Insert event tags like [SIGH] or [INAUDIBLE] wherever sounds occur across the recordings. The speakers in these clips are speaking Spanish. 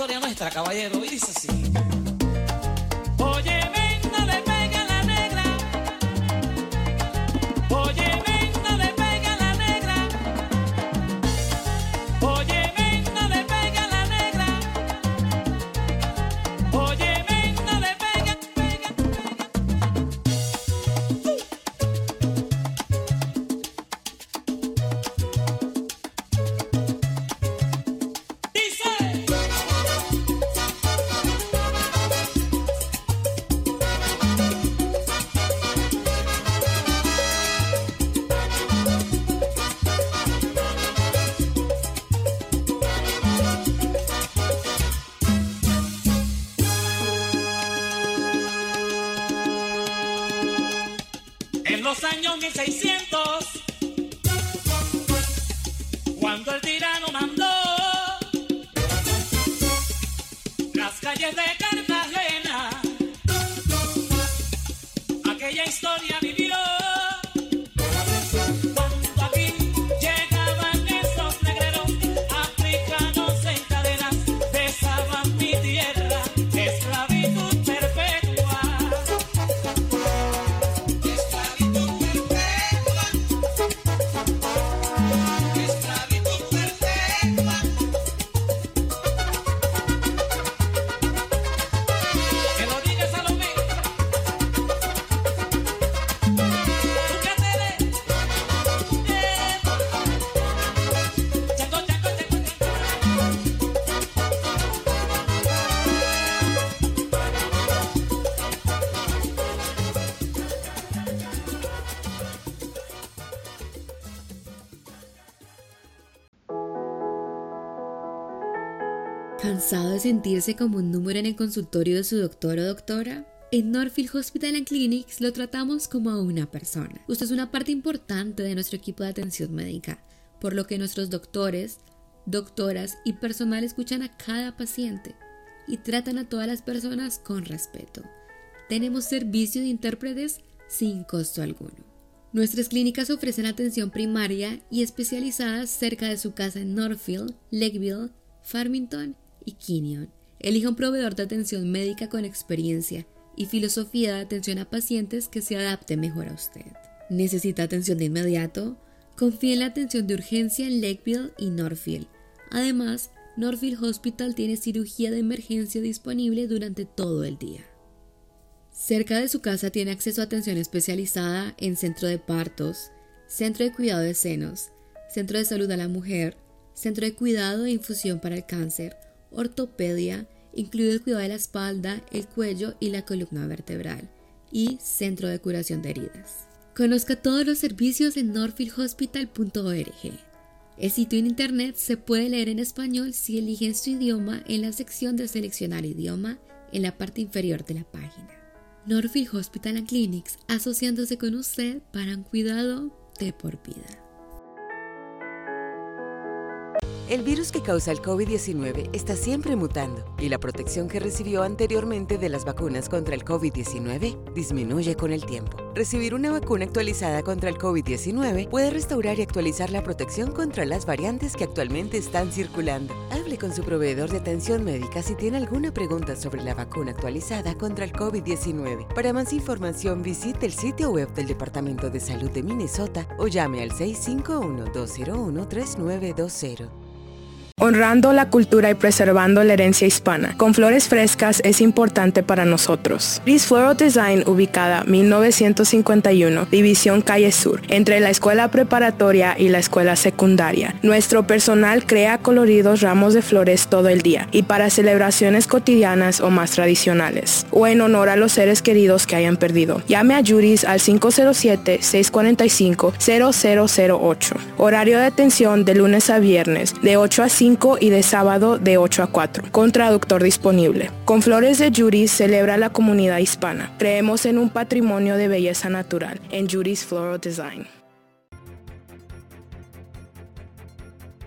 historia nuestra, caballero. Y dice así. Sentirse como un número en el consultorio de su doctor o doctora? En Norfield Hospital and Clinics lo tratamos como a una persona. Usted es una parte importante de nuestro equipo de atención médica, por lo que nuestros doctores, doctoras y personal escuchan a cada paciente y tratan a todas las personas con respeto. Tenemos servicio de intérpretes sin costo alguno. Nuestras clínicas ofrecen atención primaria y especializada cerca de su casa en Northfield, Lakeville, Farmington y Kinyon. Elija un proveedor de atención médica con experiencia y filosofía de atención a pacientes que se adapte mejor a usted. ¿Necesita atención de inmediato? Confíe en la atención de urgencia en Lakeville y Northfield. Además, Northfield Hospital tiene cirugía de emergencia disponible durante todo el día. Cerca de su casa tiene acceso a atención especializada en centro de partos, centro de cuidado de senos, centro de salud a la mujer, centro de cuidado e infusión para el cáncer, ortopedia, incluido el cuidado de la espalda, el cuello y la columna vertebral, y centro de curación de heridas. Conozca todos los servicios en norfieldhospital.org. El sitio en internet se puede leer en español si eligen su idioma en la sección de seleccionar idioma en la parte inferior de la página. Norfield Hospital and Clinics asociándose con usted para un cuidado de por vida. El virus que causa el COVID-19 está siempre mutando y la protección que recibió anteriormente de las vacunas contra el COVID-19 disminuye con el tiempo. Recibir una vacuna actualizada contra el COVID-19 puede restaurar y actualizar la protección contra las variantes que actualmente están circulando. Hable con su proveedor de atención médica si tiene alguna pregunta sobre la vacuna actualizada contra el COVID-19. Para más información visite el sitio web del Departamento de Salud de Minnesota o llame al 651-201-3920. Honrando la cultura y preservando la herencia hispana, con flores frescas es importante para nosotros. Gris Floral Design, ubicada 1951, División Calle Sur, entre la escuela preparatoria y la escuela secundaria. Nuestro personal crea coloridos ramos de flores todo el día y para celebraciones cotidianas o más tradicionales, o en honor a los seres queridos que hayan perdido. Llame a Juris al 507-645-0008. Horario de atención de lunes a viernes, de 8 a 5 y de sábado de 8 a 4, con traductor disponible. Con Flores de Juris celebra la comunidad hispana. Creemos en un patrimonio de belleza natural, en Juris Floral Design.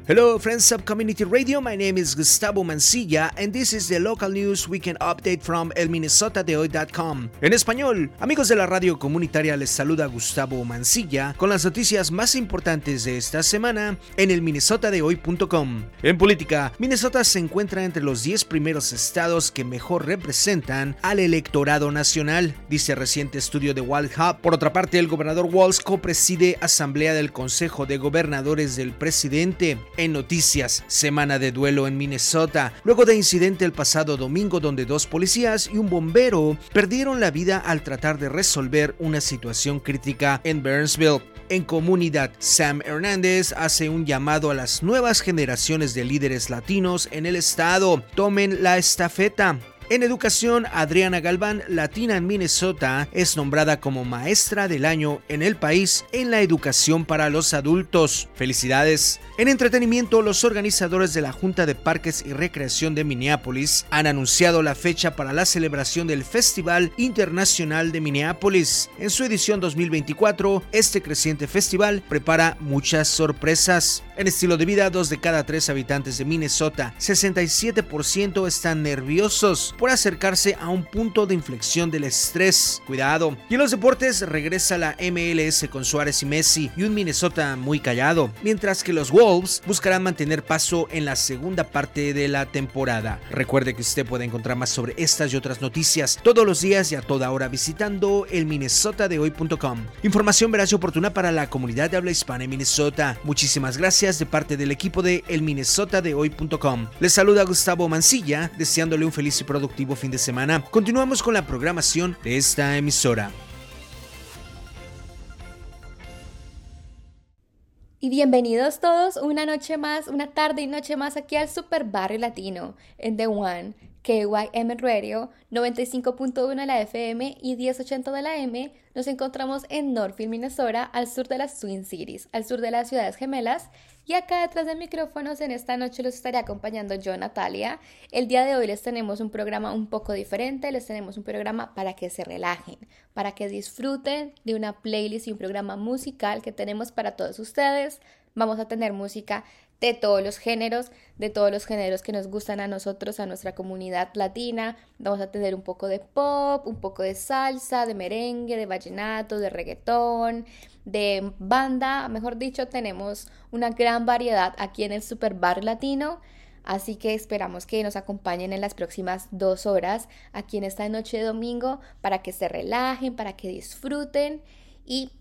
Hello, friends of Community Radio. My name is Gustavo Mancilla, and this is the local news weekend update from elminnesotadehoy.com. En español, amigos de la radio comunitaria, les saluda Gustavo Mancilla con las noticias más importantes de esta semana en elminnesotadehoy.com. En política, Minnesota se encuentra entre los 10 primeros estados que mejor representan al electorado nacional, dice reciente estudio de Wild Hub. Por otra parte, el gobernador Walls copreside asamblea del Consejo de Gobernadores del presidente. En noticias, semana de duelo en Minnesota, luego de incidente el pasado domingo donde dos policías y un bombero perdieron la vida al tratar de resolver una situación crítica en Burnsville. En comunidad, Sam Hernández hace un llamado a las nuevas generaciones de líderes latinos en el estado. Tomen la estafeta. En educación, Adriana Galván, latina en Minnesota, es nombrada como maestra del año en el país en la educación para los adultos. Felicidades. En entretenimiento, los organizadores de la Junta de Parques y Recreación de Minneapolis han anunciado la fecha para la celebración del Festival Internacional de Minneapolis. En su edición 2024, este creciente festival prepara muchas sorpresas. En estilo de vida, dos de cada tres habitantes de Minnesota, 67% están nerviosos por acercarse a un punto de inflexión del estrés. Cuidado. Y en los deportes regresa la MLS con Suárez y Messi y un Minnesota muy callado, mientras que los Wolves buscarán mantener paso en la segunda parte de la temporada. Recuerde que usted puede encontrar más sobre estas y otras noticias todos los días y a toda hora visitando el minnesotadehoy.com. Información veraz y oportuna para la comunidad de habla hispana en Minnesota. Muchísimas gracias de parte del equipo de elminnesotadehoy.com. Les saluda Gustavo Mancilla, deseándole un feliz y productivo fin de semana. Continuamos con la programación de esta emisora. Y bienvenidos todos una noche más, una tarde y noche más aquí al Super Barrio Latino en The One, KYM Radio, 95.1 de la FM y 1080 de la M. Nos encontramos en Northfield, Minnesota, al sur de las Twin Cities, al sur de las ciudades gemelas. Y acá detrás de micrófonos en esta noche los estaré acompañando yo, Natalia. El día de hoy les tenemos un programa un poco diferente, les tenemos un programa para que se relajen, para que disfruten de una playlist y un programa musical que tenemos para todos ustedes. Vamos a tener música de todos los géneros, de todos los géneros que nos gustan a nosotros, a nuestra comunidad latina. Vamos a tener un poco de pop, un poco de salsa, de merengue, de vallenato, de reggaetón, de banda. Mejor dicho, tenemos una gran variedad aquí en el Super Bar Latino. Así que esperamos que nos acompañen en las próximas dos horas aquí en esta noche de domingo para que se relajen, para que disfruten y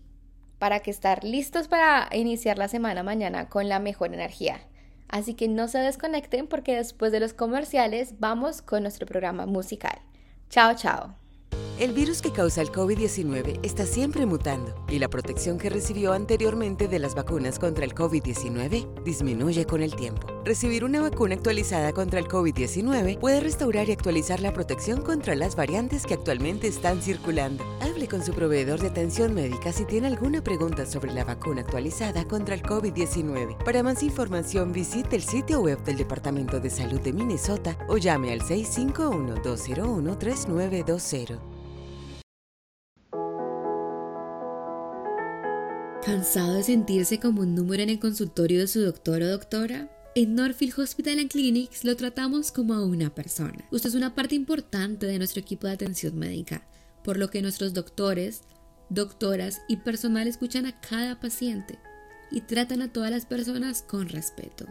para que estar listos para iniciar la semana mañana con la mejor energía. Así que no se desconecten porque después de los comerciales vamos con nuestro programa musical. Chao, chao. El virus que causa el COVID-19 está siempre mutando y la protección que recibió anteriormente de las vacunas contra el COVID-19 disminuye con el tiempo. Recibir una vacuna actualizada contra el COVID-19 puede restaurar y actualizar la protección contra las variantes que actualmente están circulando. Hable con su proveedor de atención médica si tiene alguna pregunta sobre la vacuna actualizada contra el COVID-19. Para más información visite el sitio web del Departamento de Salud de Minnesota o llame al 651-201-3920. ¿Cansado de sentirse como un número en el consultorio de su doctor o doctora? En Northfield Hospital and Clinics lo tratamos como a una persona. Usted es una parte importante de nuestro equipo de atención médica, por lo que nuestros doctores, doctoras y personal escuchan a cada paciente y tratan a todas las personas con respeto.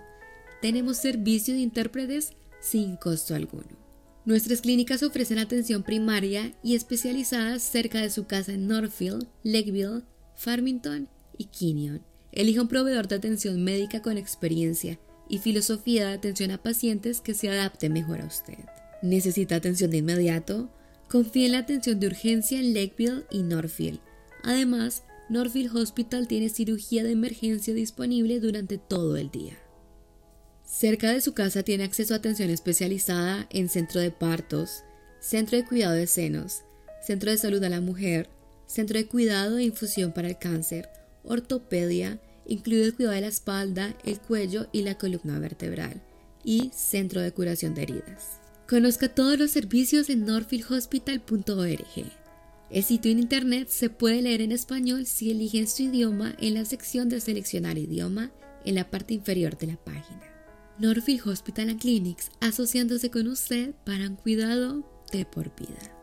Tenemos servicio de intérpretes sin costo alguno. Nuestras clínicas ofrecen atención primaria y especializada cerca de su casa en Northfield, Lakeville, Farmington y Kenyon. Elija un proveedor de atención médica con experiencia y filosofía de atención a pacientes que se adapte mejor a usted. ¿Necesita atención de inmediato? Confíe en la atención de urgencia en Lakeville y Northfield. Además, Northfield Hospital tiene cirugía de emergencia disponible durante todo el día. Cerca de su casa tiene acceso a atención especializada en centro de partos, centro de cuidado de senos, centro de salud a la mujer, centro de cuidado e infusión para el cáncer, ortopedia, incluido el cuidado de la espalda, el cuello y la columna vertebral, y centro de curación de heridas. Conozca todos los servicios en norfieldhospital.org. El sitio en internet se puede leer en español si eligen su idioma en la sección de seleccionar idioma en la parte inferior de la página. Norfield Hospital and Clinics asociándose con usted para un cuidado de por vida.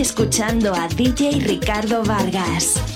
Escuchando a DJ Ricardo Vargas.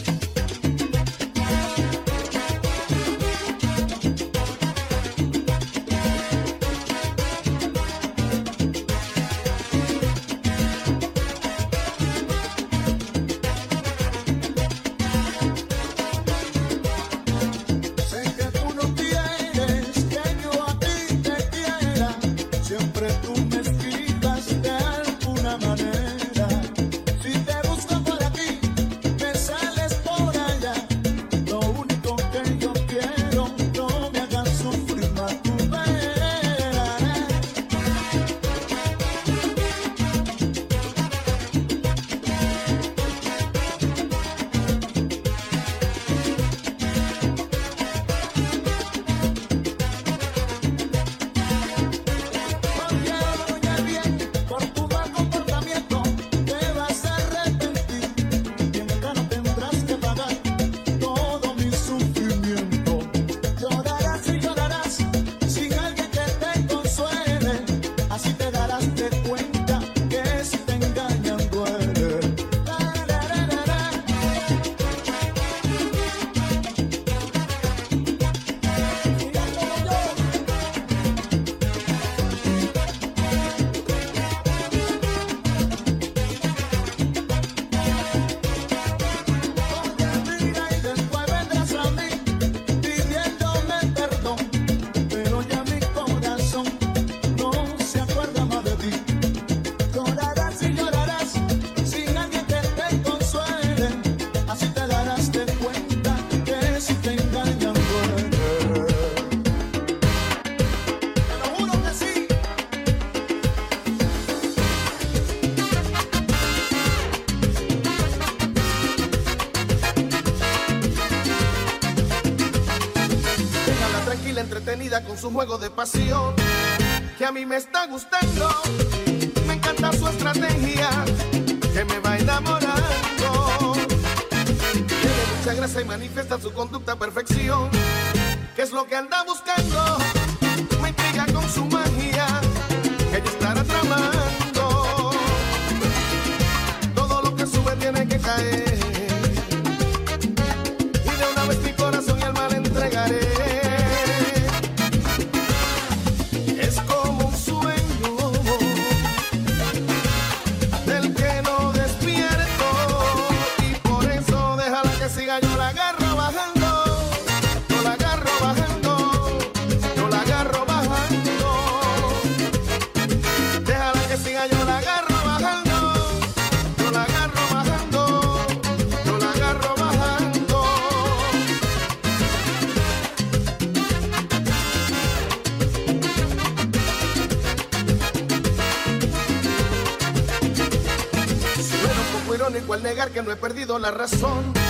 La razón.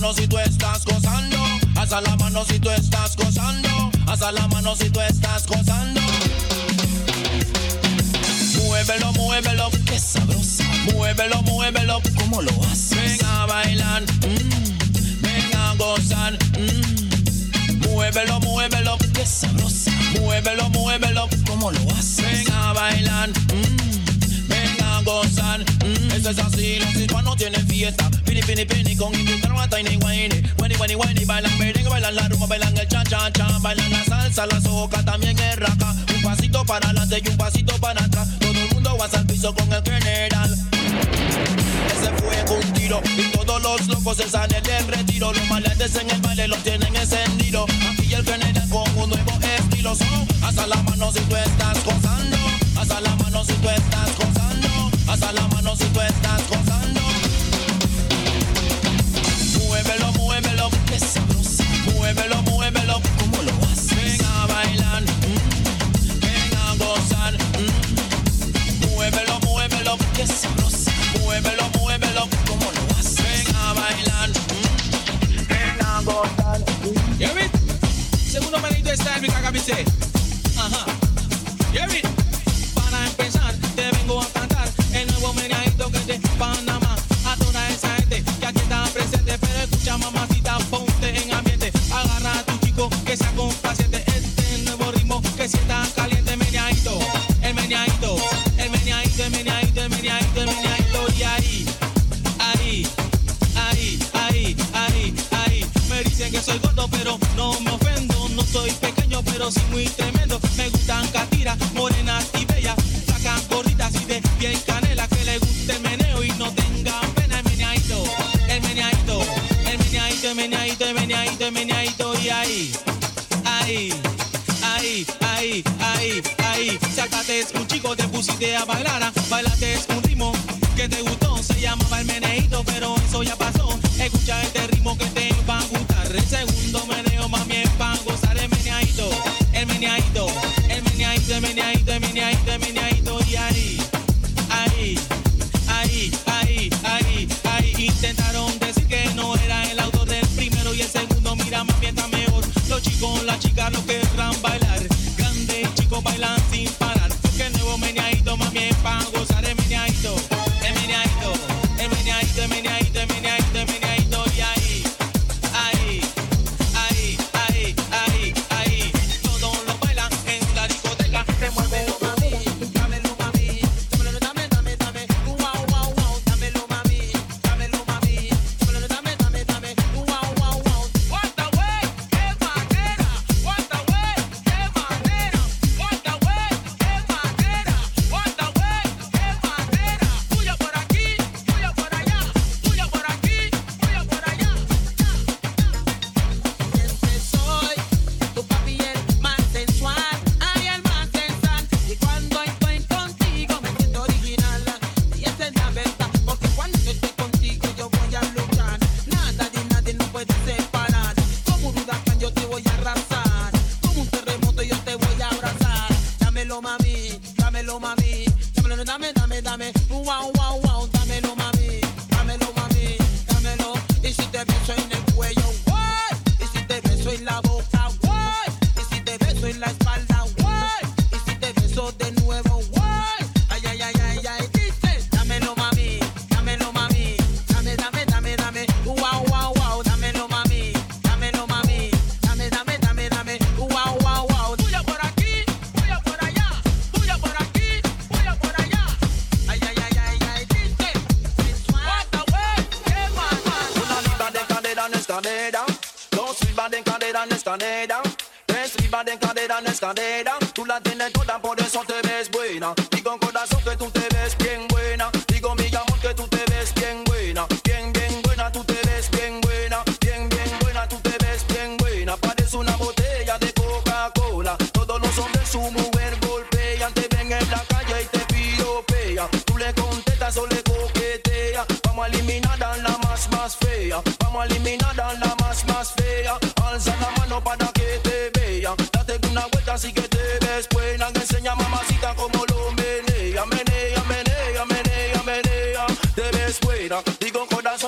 mano si tú estás gozando. Alza la mano si tú estás gozando. Alza la mano si tú estás gozando. Muévelo, muévelo, qué sabrosa. Muévelo, muévelo, ¿cómo lo haces? Ven a bailar, mm. ven a gozar. Mm. Muévelo, muévelo, qué sabrosa. Muévelo, muévelo, ¿cómo lo haces? Ven a bailar. Mm gozar. Mm, eso es así, los hispanos tienen fiesta. Pini, pini, pini con invitados bailan el chan chan chan, bailan la salsa, la soca, también el raca. Un pasito para adelante y un pasito para atrás. Todo el mundo va al piso con el general. Ese fue con un tiro y todos los locos se salen del retiro. Los maletes en el baile los tienen encendido. Aquí el general con un nuevo estilo son hasta las manos si tú estás con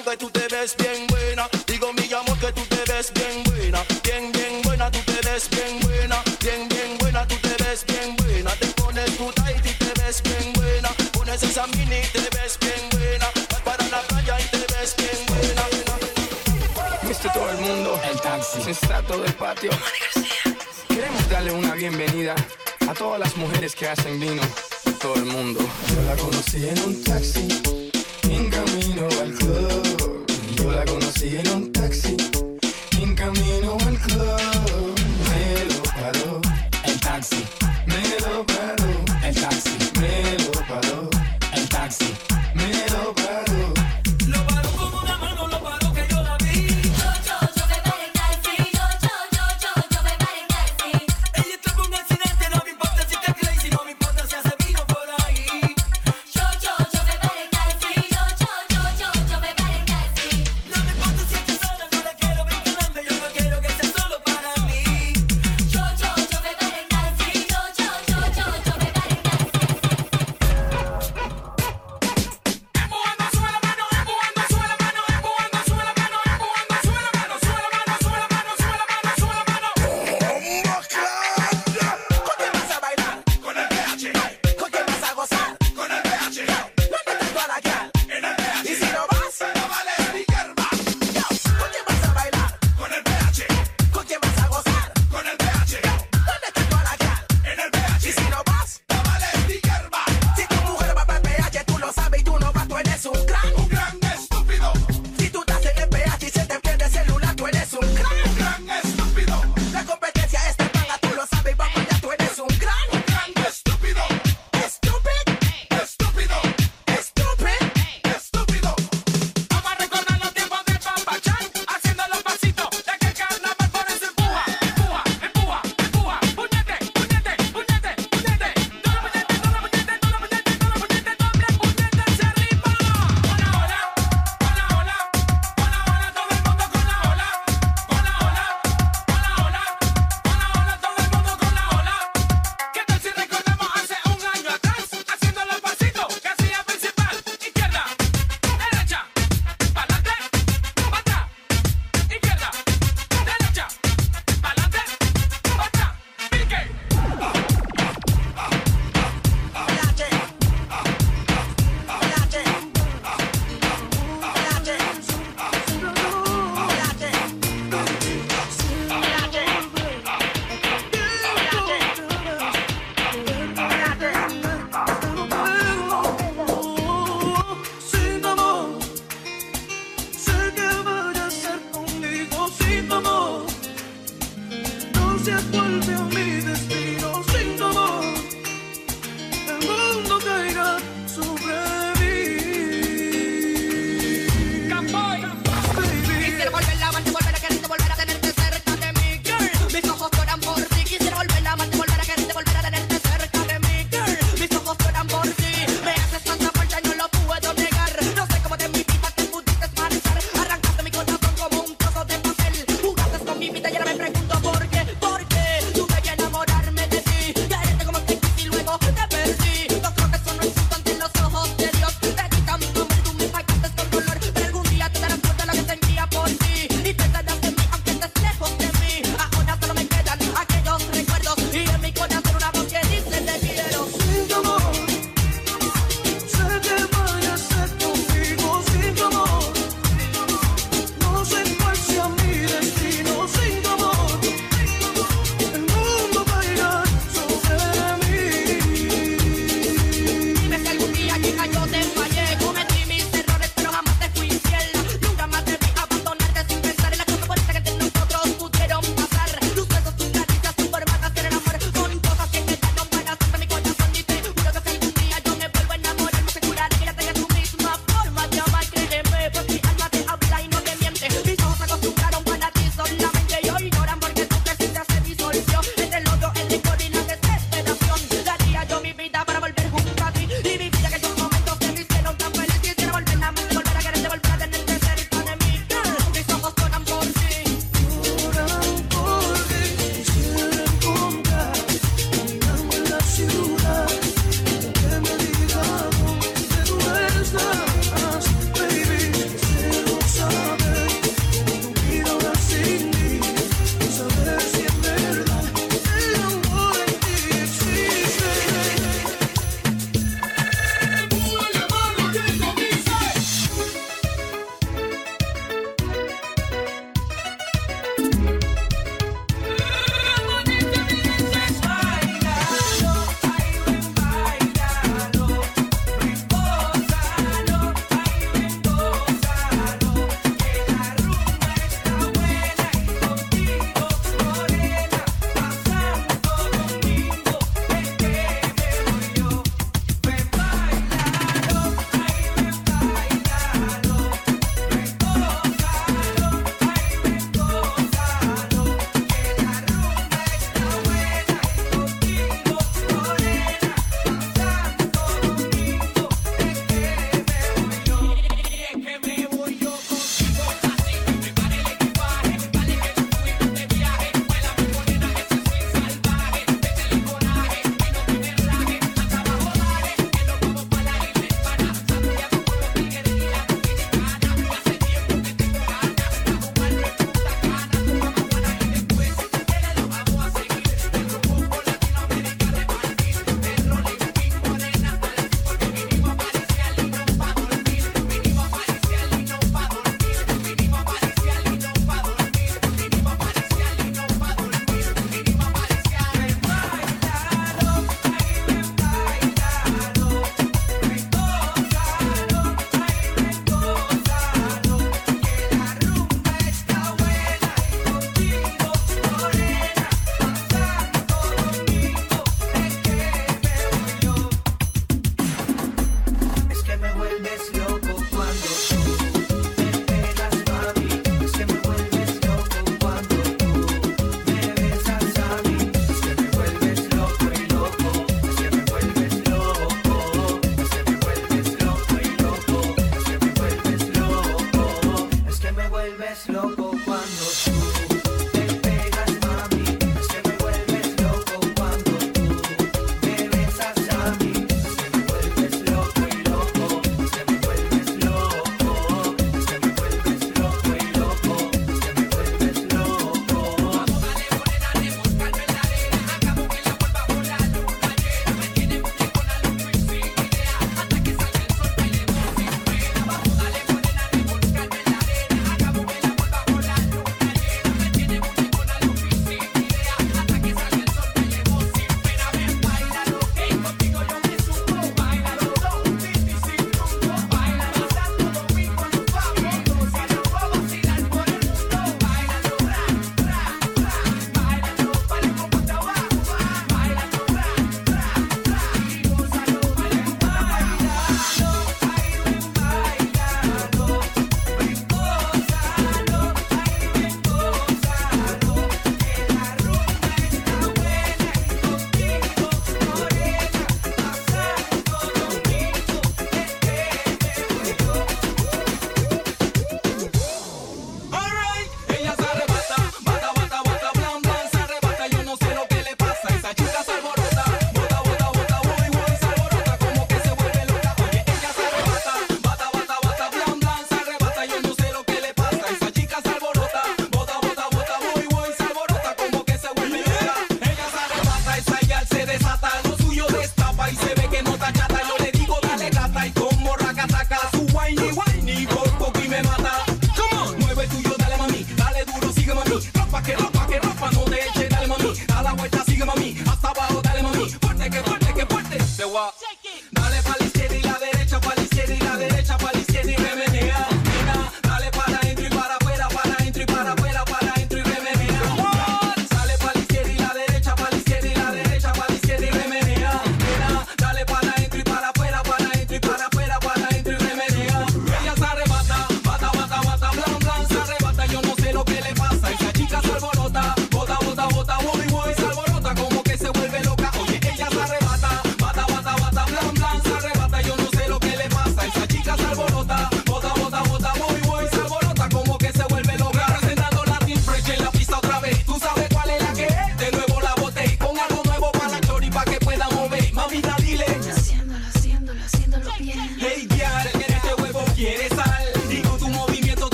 corazón que tú te ves bien buena. Digo mi amor que tú te ves bien buena. Bien, bien buena, tú te ves bien buena. Bien, bien buena, tú te ves bien buena. Te pones tu tight y te ves bien buena. Pones esa mini y te ves bien buena. Vas para la playa y te ves bien buena. Viste todo el mundo, el taxi, sensato del patio. Queremos darle una bienvenida a todas las mujeres que hacen vino. Todo el mundo. Yo la conocí en un taxi, en camino al club. La conocí en un taxi, en camino al club. Me lo paró el taxi.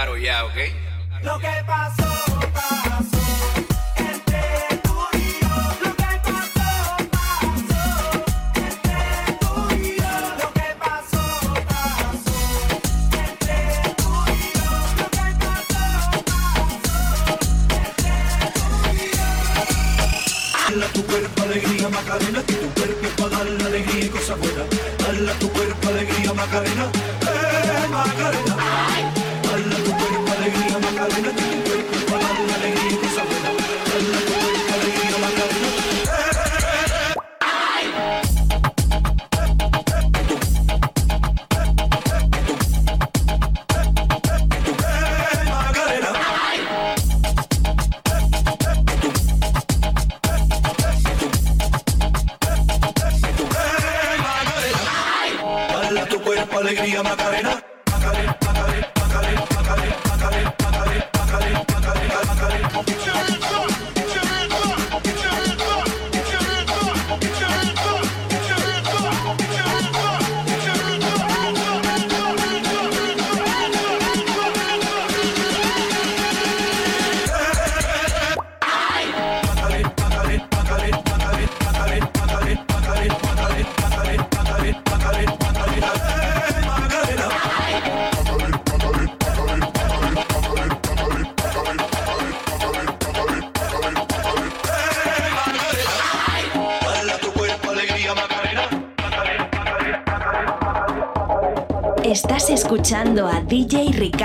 claro. Lo que pasó.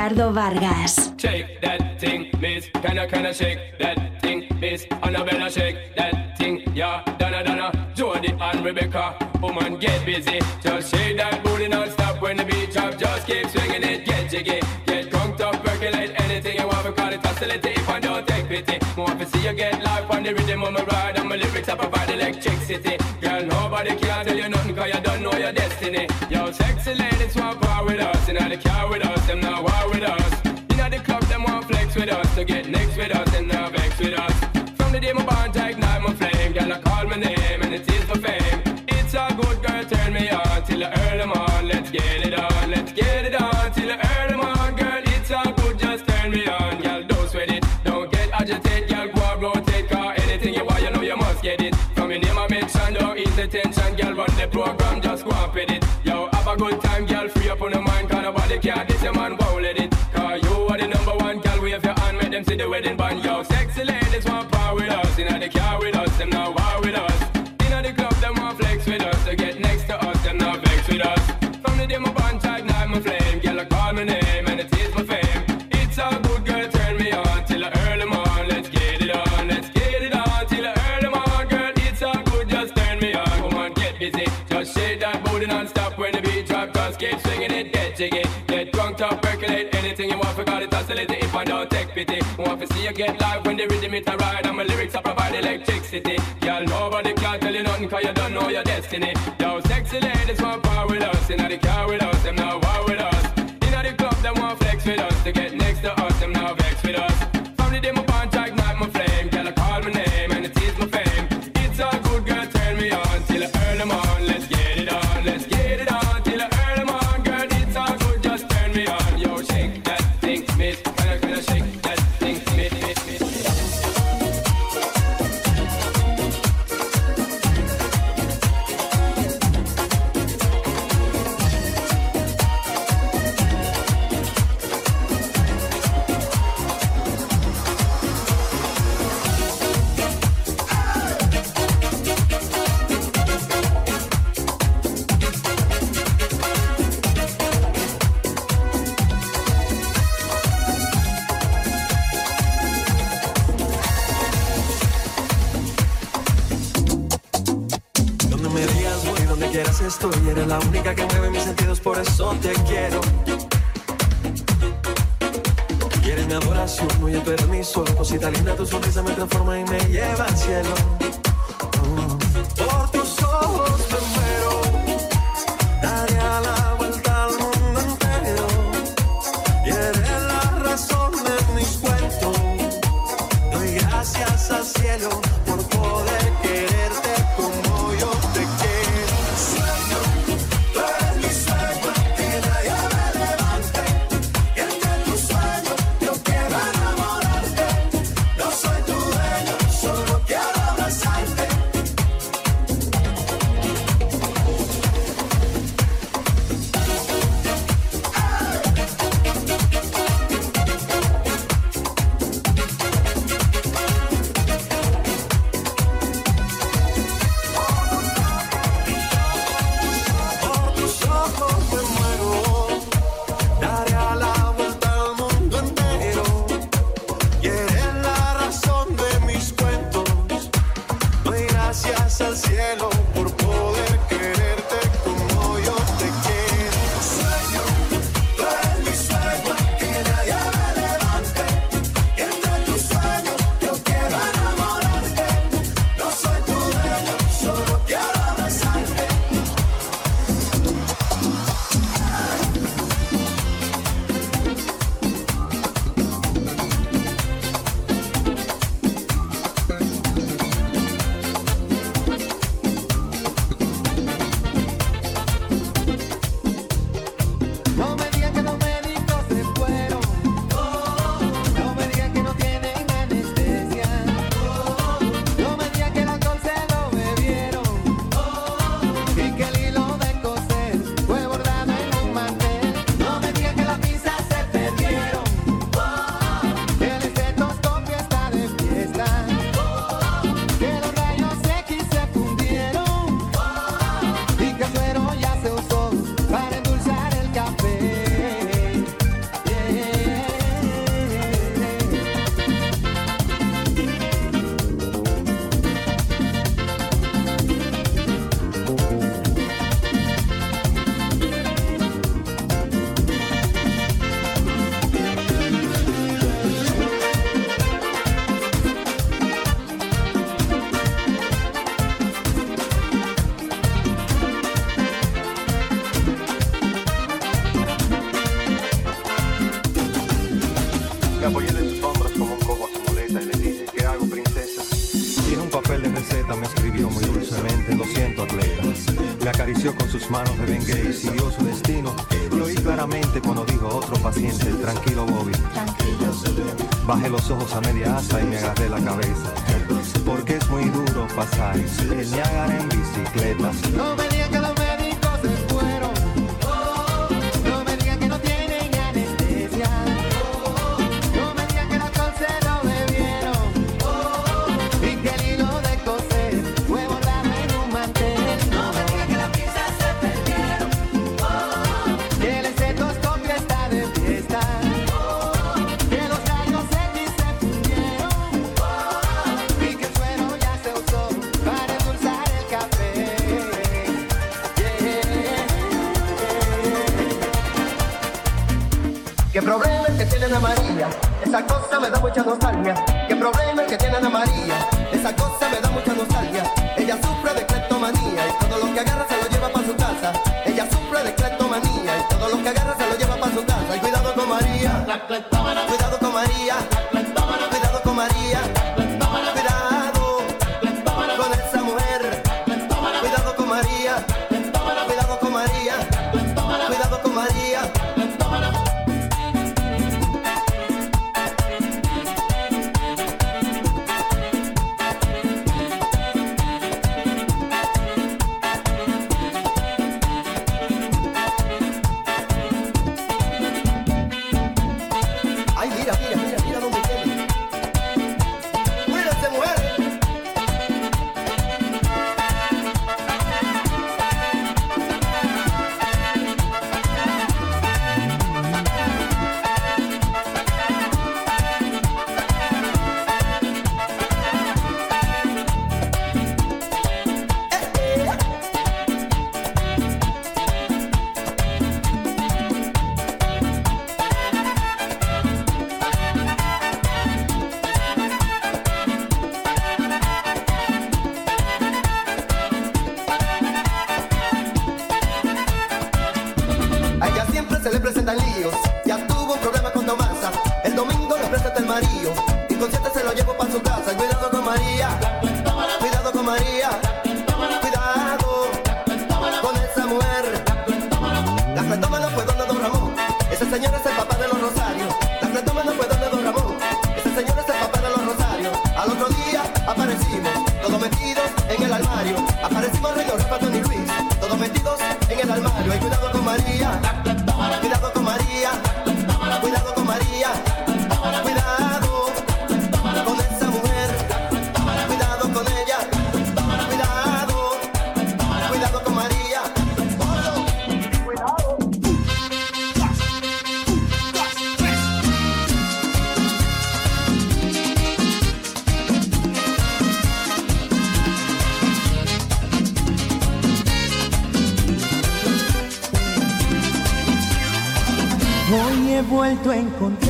Ricardo Vargas. Shake that thing, miss. Can I, can I shake your man take pity. Want to see you get live when the rhythm hit a ride. And my lyrics are provide electricity. Girl, nobody can tell you nothing, cause you don't know your destiny. Yo, Bajé los ojos a media asa y me agarré la cabeza. Porque es muy duro pasar el Niágara en bicicleta. montaña encontré.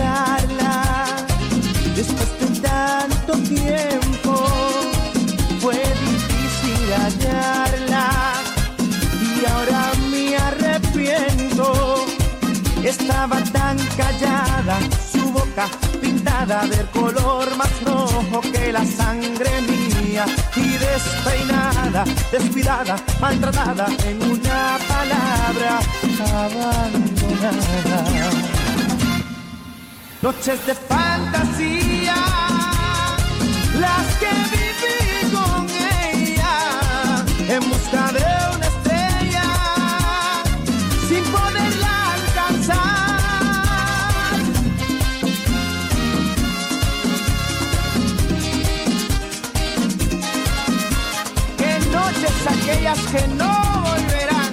que no volverán.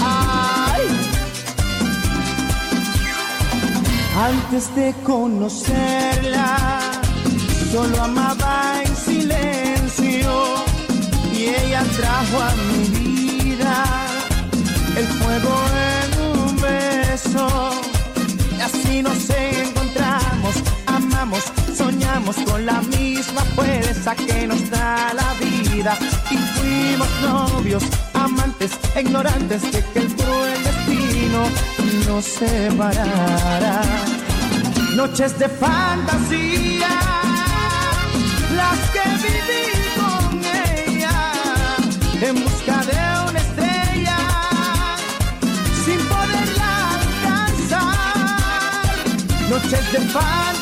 Ay. Antes de conocerla, solo amaba en silencio y ella trajo a mi vida el fuego en un beso. Y así nos encontramos, amamos, soñamos con la misma fuerza que nos da la vida vida y fuimos novios, amantes, ignorantes de que el cruel destino nos separara. Noches de fantasía, las que viví con ella en busca de una estrella sin poderla alcanzar. Noches de fantasía.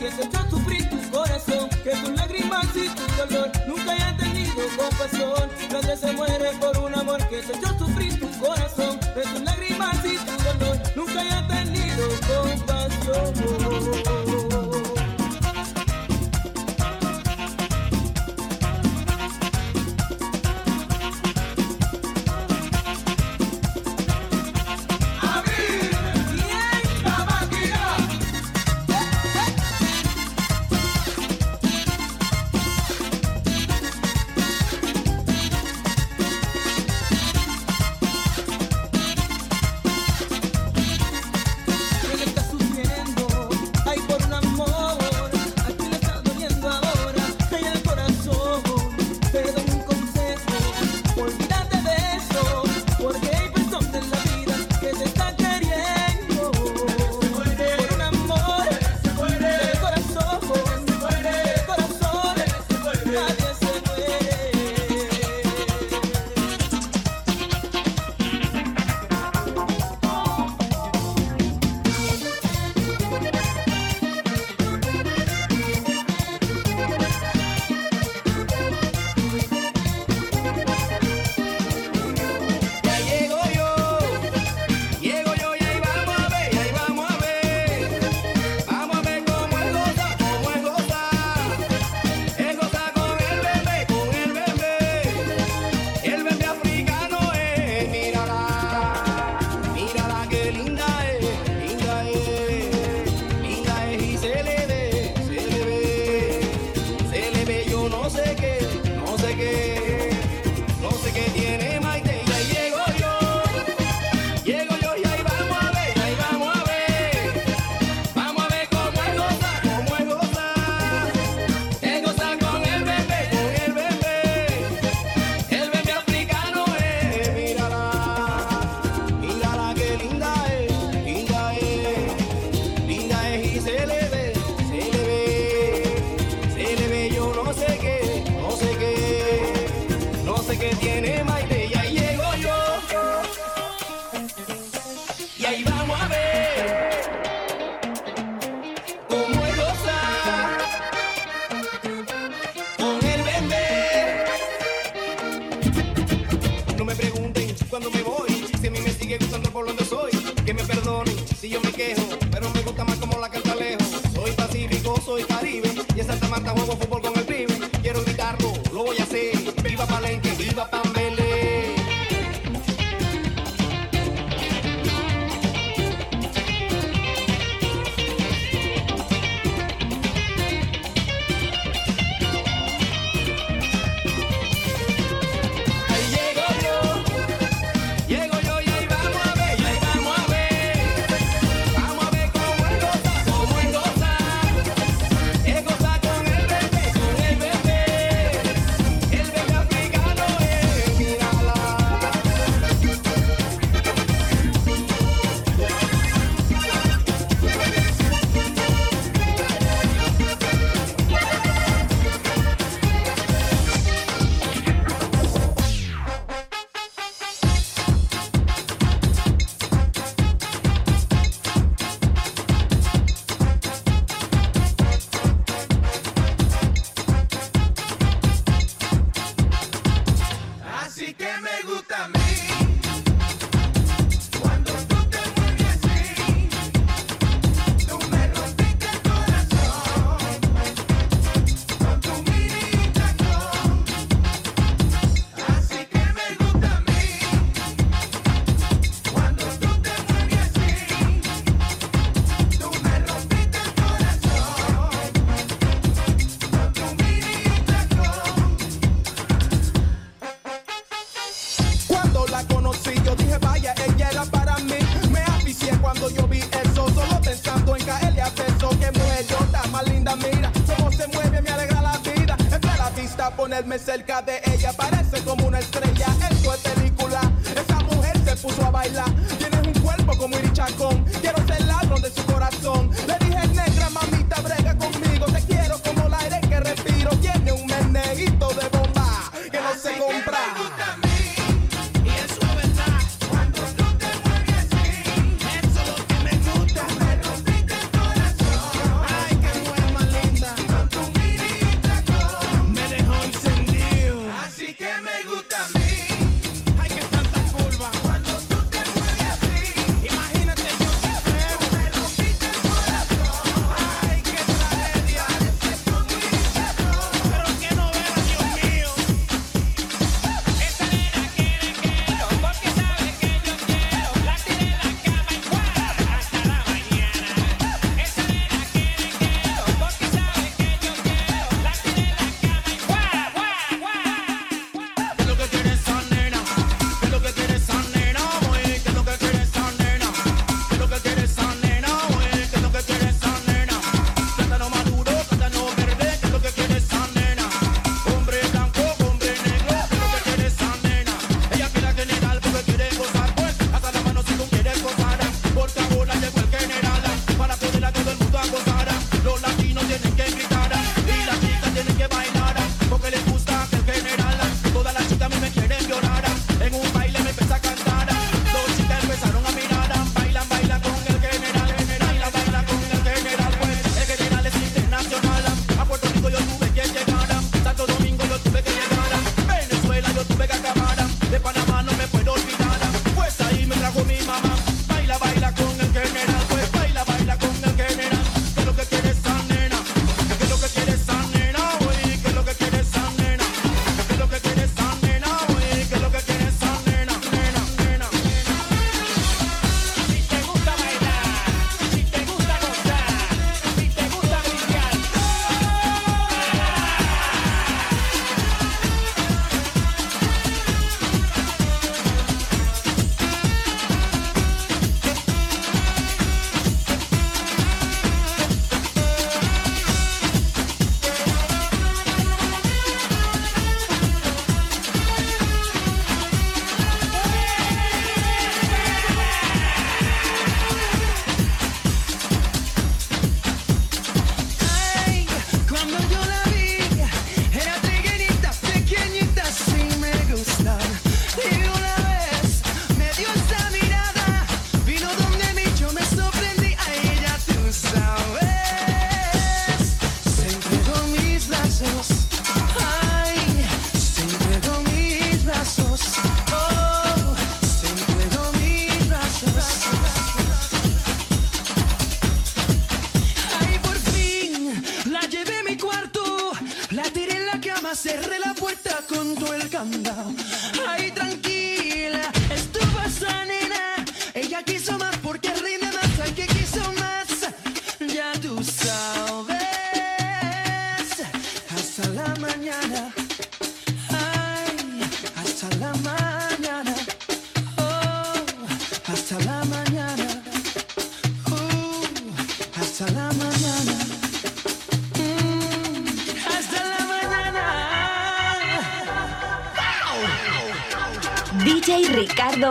que se echó sufrir tu corazón, que tus lágrimas y tu dolor nunca hayan tenido compasión. Nadie se muere por un amor que se echó sufrir tu corazón, que tus lágrimas y tu dolor nunca hayan tenido compasión.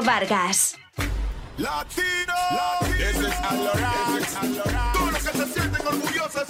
Vargas. Latino, Latino. This is All Right. Todos los que se sienten orgullosos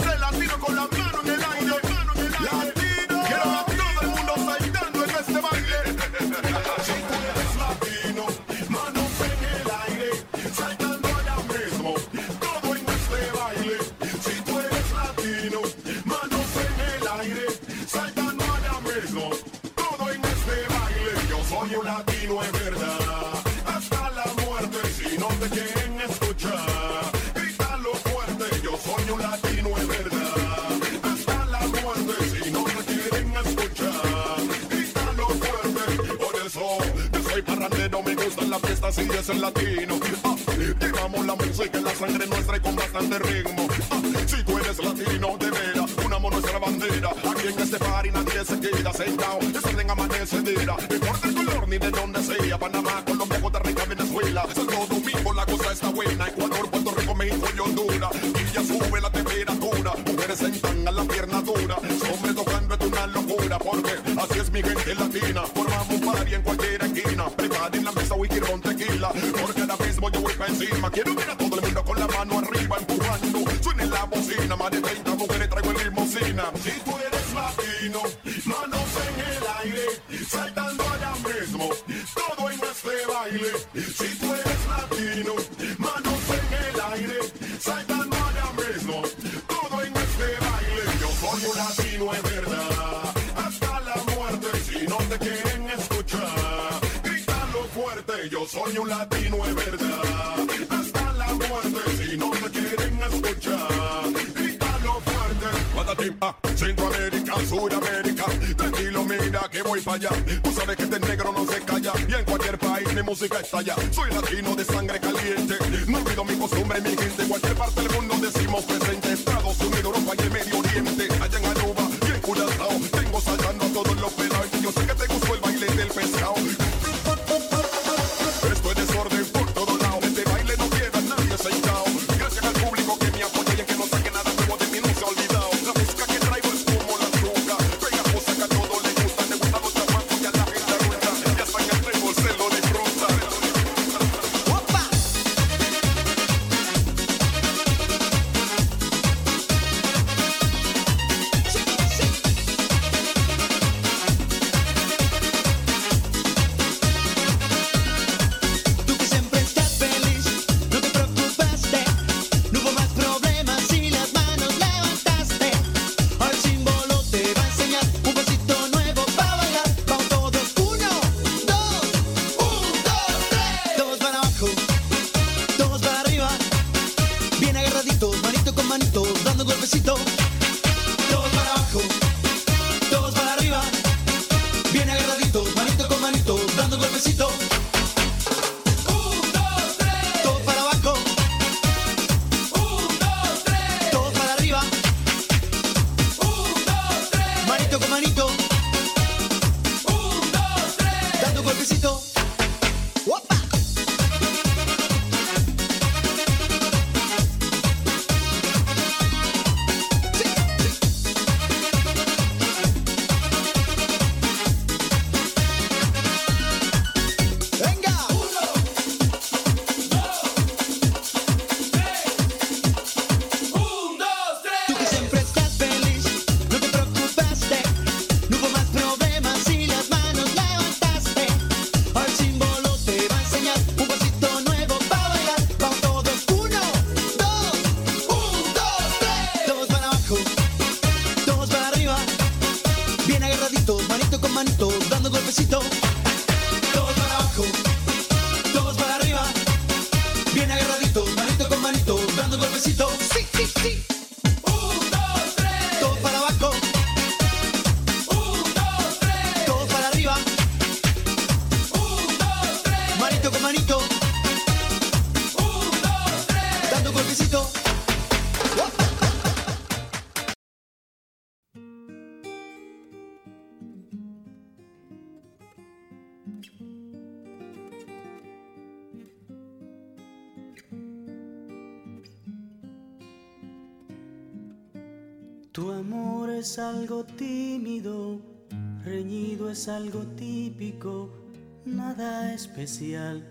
especial,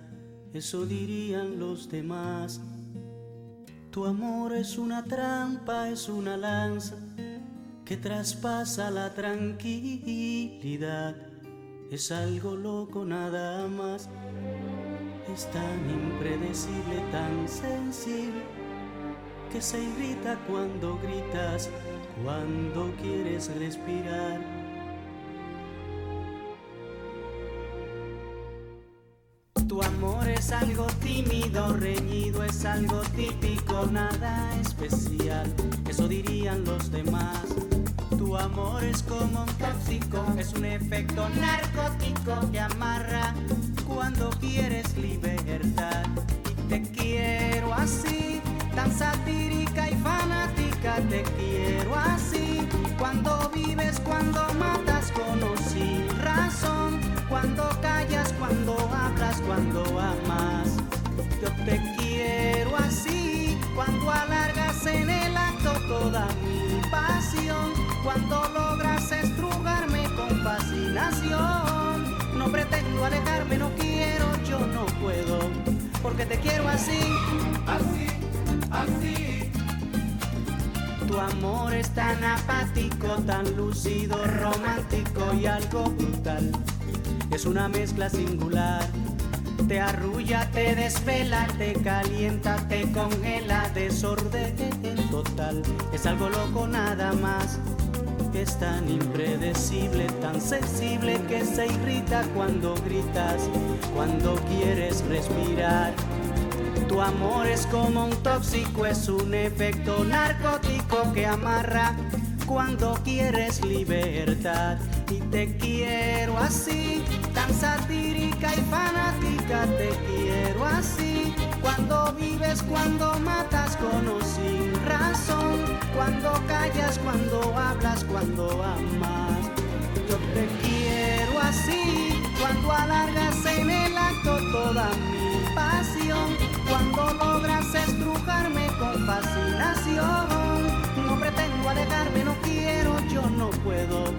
eso dirían los demás. Tu amor es una trampa, es una lanza que traspasa la tranquilidad. Es algo loco nada más. Es tan impredecible, tan sensible, que se irrita cuando gritas, cuando quieres respirar Tu amor es algo tímido, reñido, es algo típico, nada especial, eso dirían los demás. Tu amor es como un tóxico, es un efecto narcótico que amarra cuando quieres libertad. Y te quiero así, tan satírica y fanática, te quiero así, cuando vives, cuando matas, conocí cuando callas, cuando hablas, cuando amas. Yo te quiero así, cuando alargas en el acto toda mi pasión, cuando logras estrugarme con fascinación. No pretendo alejarme, no quiero, yo no puedo, porque te quiero así, así, así. Tu amor es tan apático, tan lúcido, romántico y algo brutal es una mezcla singular. Te arrulla, te desvela, te calienta, te congela, desorden total. Es algo loco nada más. Es tan impredecible, tan sensible que se irrita cuando gritas, cuando quieres respirar. Tu amor es como un tóxico, es un efecto narcótico que amarra cuando quieres libertad. Y te quiero así, tan satírica y fanática, te quiero así. Cuando vives, cuando matas con o sin razón, cuando callas, cuando hablas, cuando amas. Yo te quiero así, cuando alargas en el acto toda mi pasión, cuando logras estrujarme con fascinación. No pretendo alejarme, no quiero, yo no puedo,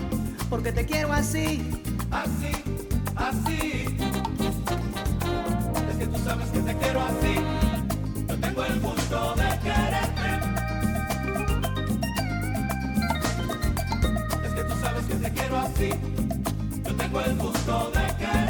porque te quiero así, así, así. Es que tú sabes que te quiero así. Yo tengo el gusto de quererte. Es que tú sabes que te quiero así. Yo tengo el gusto de quererte.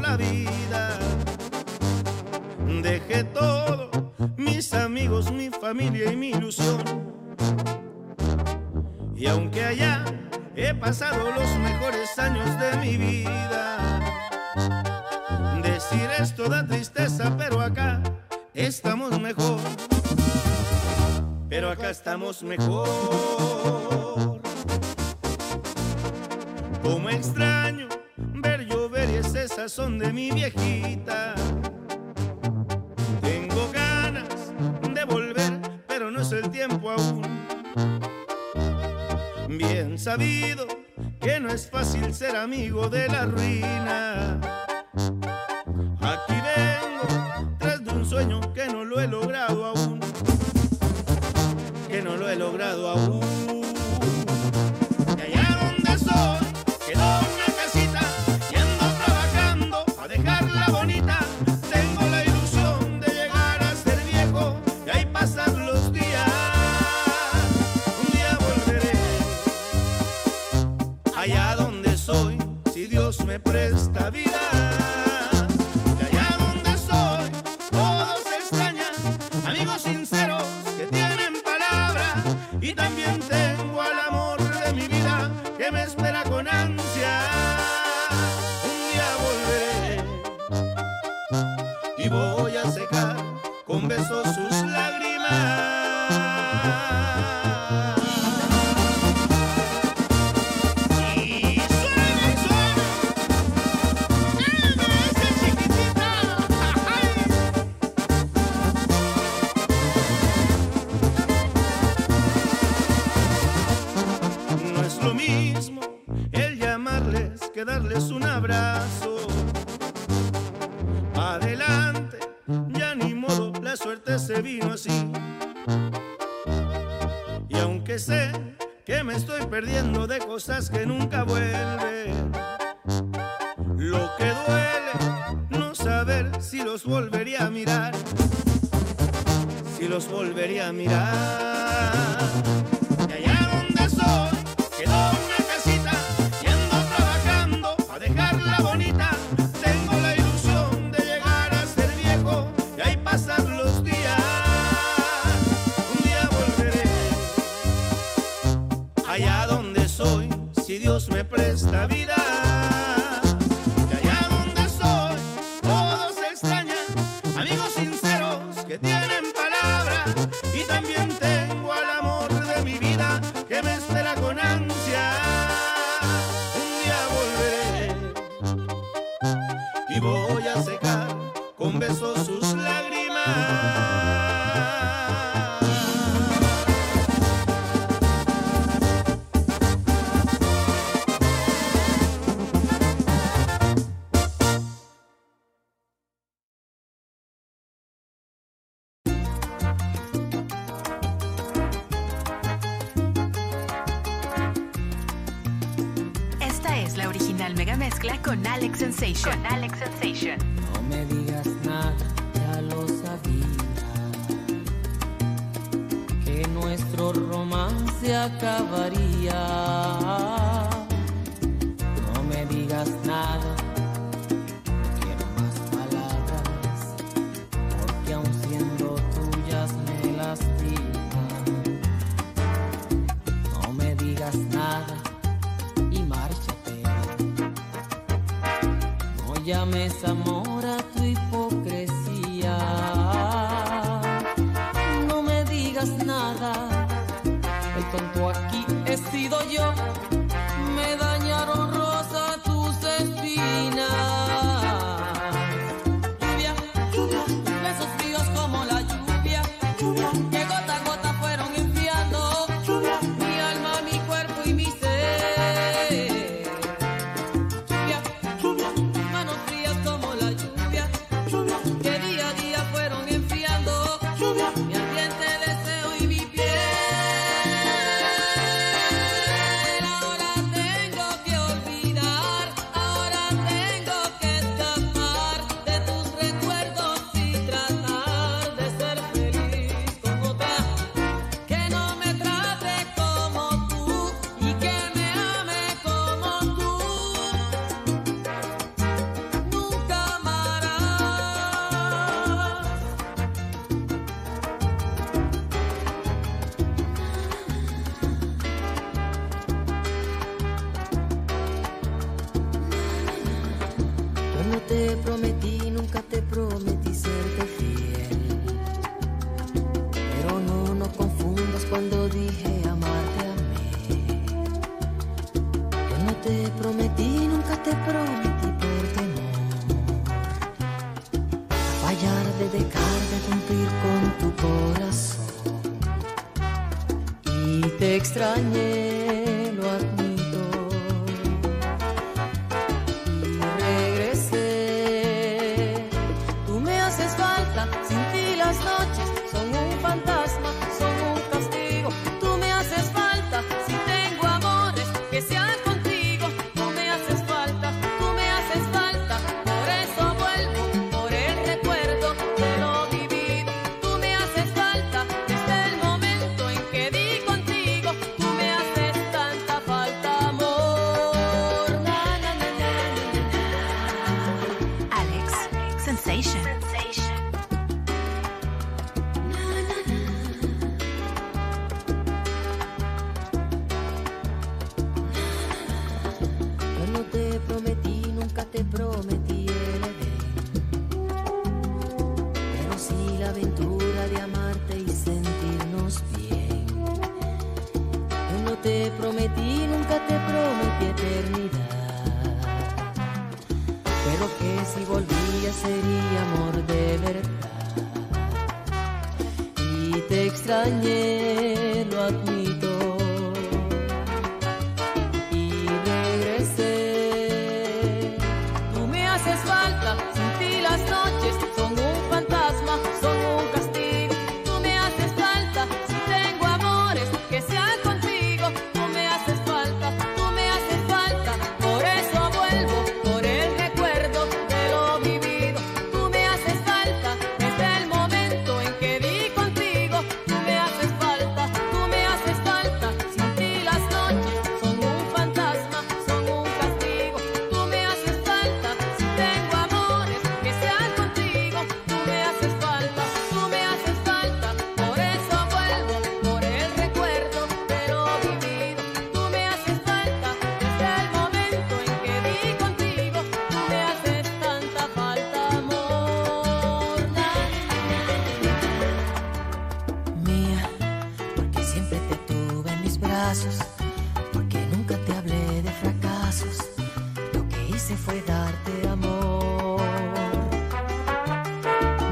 La vida. Dejé todo, mis amigos, mi familia y mi ilusión. Y aunque allá he pasado los mejores años de mi vida, decir esto da tristeza, pero acá estamos mejor. Pero acá estamos mejor. Como extraño sazón de mi viejita. Tengo ganas de volver, pero no es el tiempo aún. Bien sabido que no es fácil ser amigo de la ruina. Que nunca Tonto aquí he sido yo. Porque nunca te hablé de fracasos. Lo que hice fue darte amor.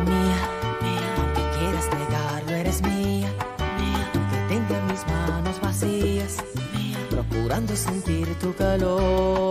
Mía, mía, aunque quieras negarlo, eres mía. Mía, aunque tenga mis manos vacías. Mía, procurando sentir tu calor.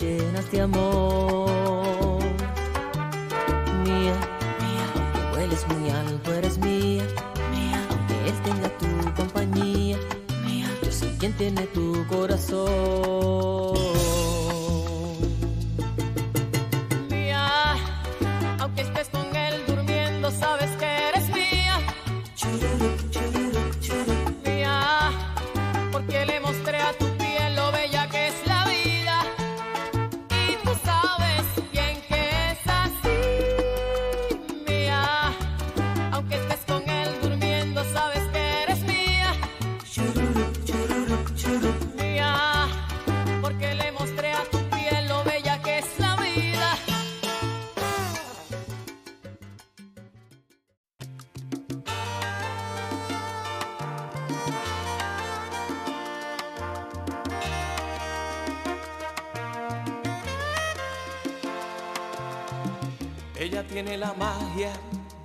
Llenas de amor.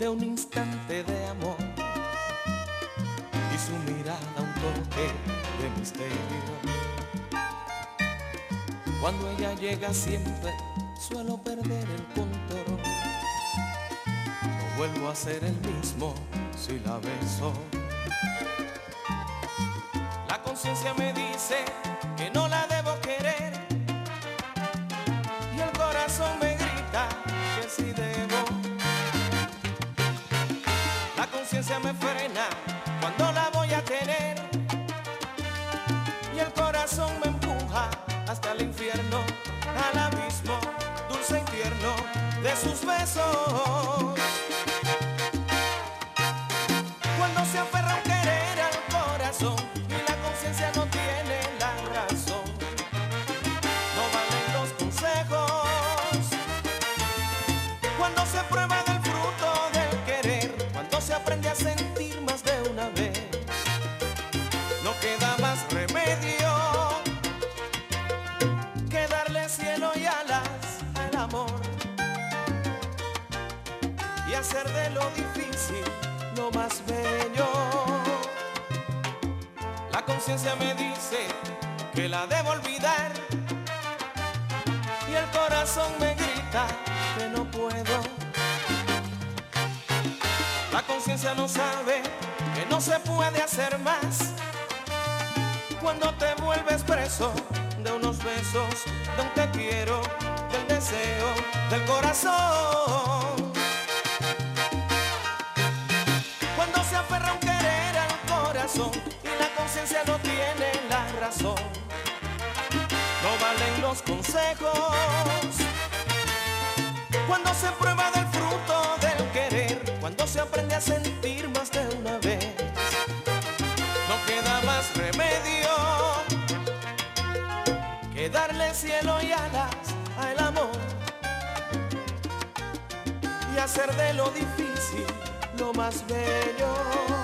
De un instante de amor y su mirada un toque de misterio. Cuando ella llega siempre suelo perder el control. No vuelvo a ser el mismo si la beso. Hacer de lo difícil lo más bello. La conciencia me dice que la debo olvidar y el corazón me grita que no puedo. La conciencia no sabe que no se puede hacer más cuando te vuelves preso de unos besos, de un te quiero, del deseo, del corazón. Cuando se prueba del fruto del querer, cuando se aprende a sentir más de una vez, no queda más remedio que darle cielo y alas al amor y hacer de lo difícil lo más bello.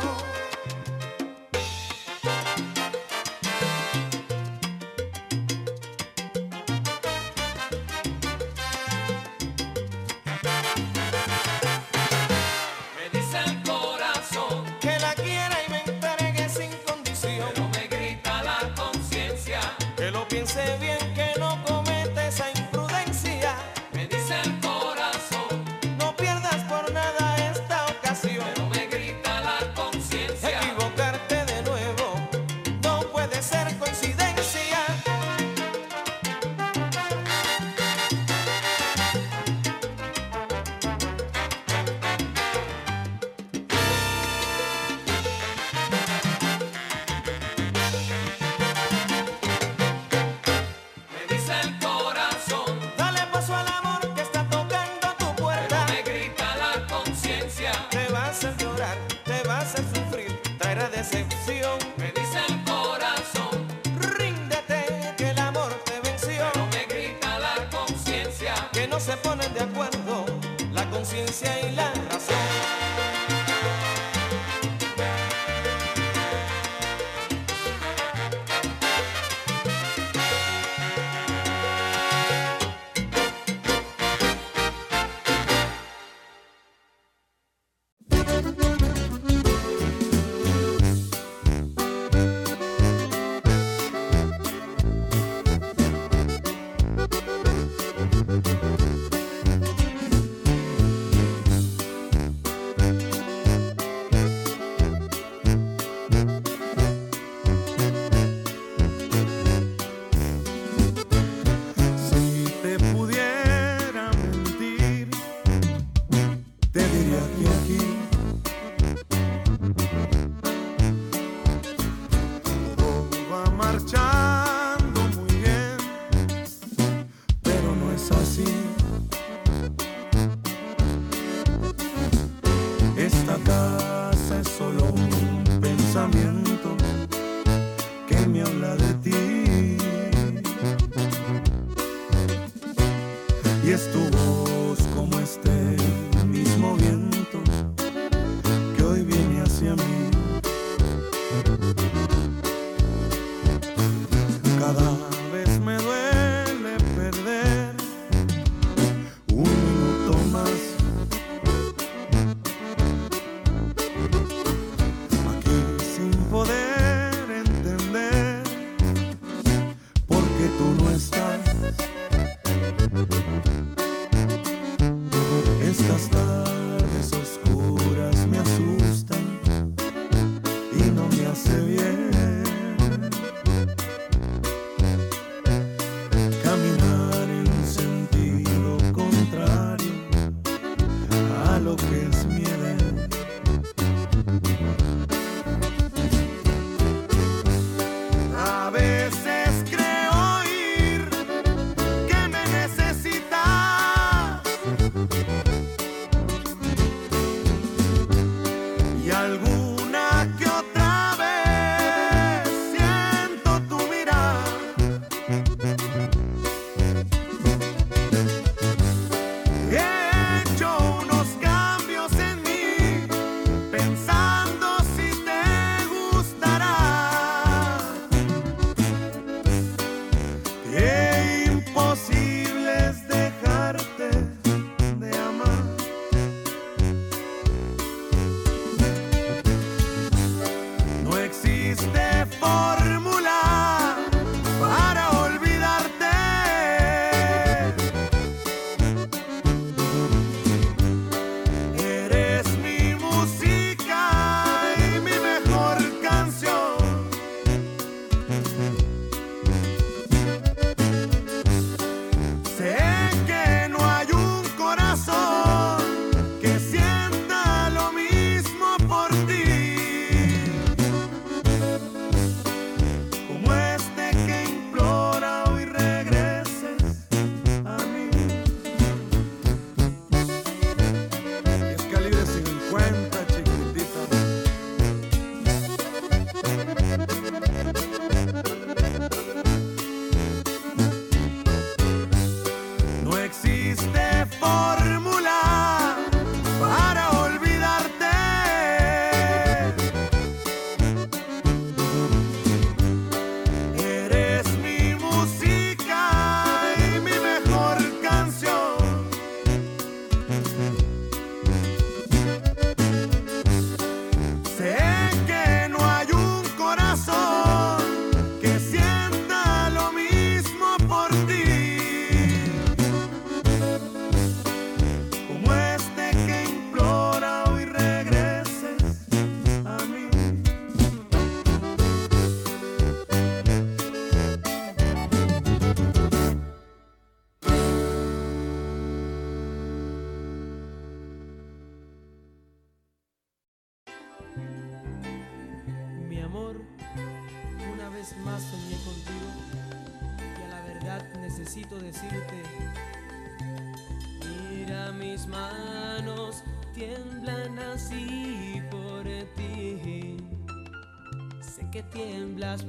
que tiemblas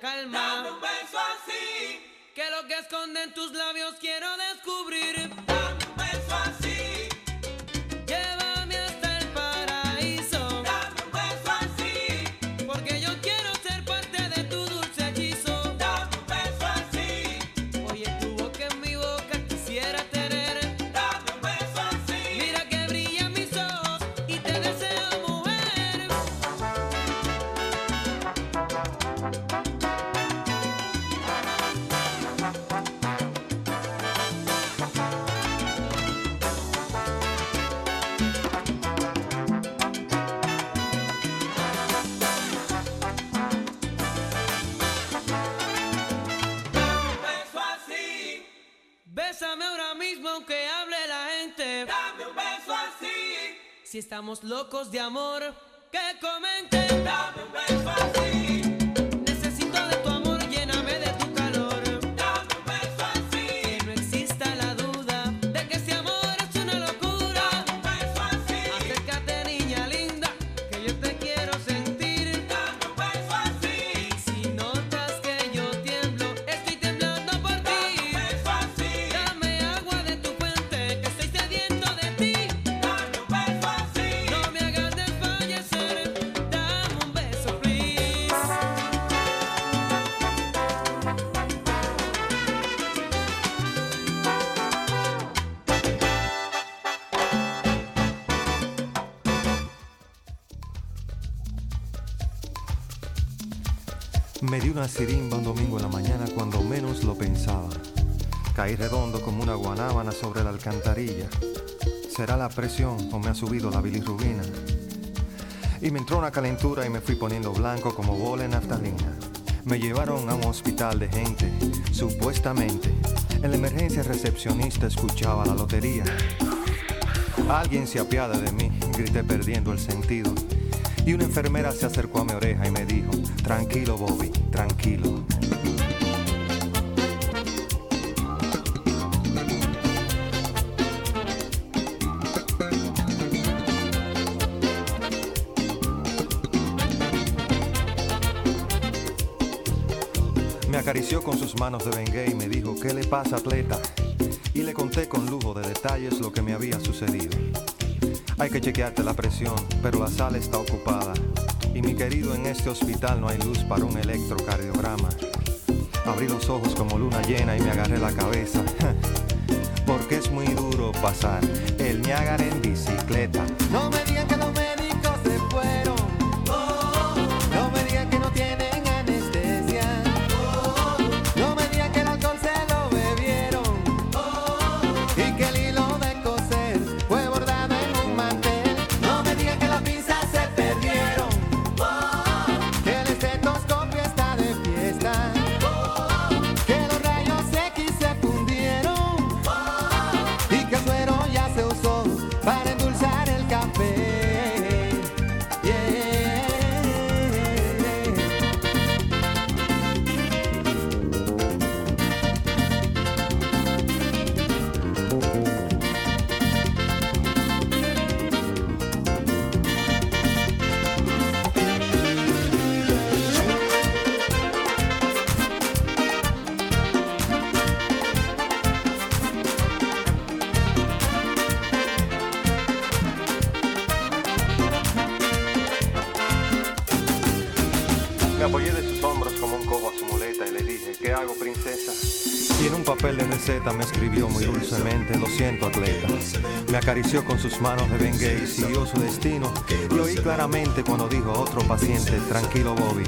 calma. Dame un beso así. Que lo que esconden tus labios quiero decir. Si estamos locos de amor, que comenten, dame un beso. caí redondo como una guanábana sobre la alcantarilla. ¿Será la presión o me ha subido la bilirrubina? Y me entró una calentura y me fui poniendo blanco como bola en naftalina. Me llevaron a un hospital de gente, supuestamente. En la emergencia recepcionista escuchaba la lotería. Alguien se apiada de mí, grité perdiendo el sentido. Y una enfermera se acercó a mi oreja y me dijo, tranquilo Bobby, tranquilo. Acarició con sus manos de Bengué y me dijo, ¿qué le pasa, atleta? Y le conté con lujo de detalles lo que me había sucedido. Hay que chequearte la presión, pero la sala está ocupada. Y mi querido, en este hospital no hay luz para un electrocardiograma. Abrí los ojos como luna llena y me agarré la cabeza. [LAUGHS] Porque es muy duro pasar el Niágara en bicicleta. No me digan que receta me escribió muy dulcemente, lo siento, atleta. Me acarició con sus manos de Bengué y siguió su destino. Y oí claramente cuando dijo otro paciente, tranquilo, Bobby.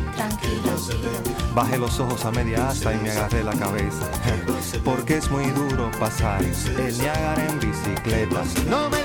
Bajé los ojos a media asta y me agarré la cabeza. [LAUGHS] Porque es muy duro pasar el Niágara en bicicleta. No me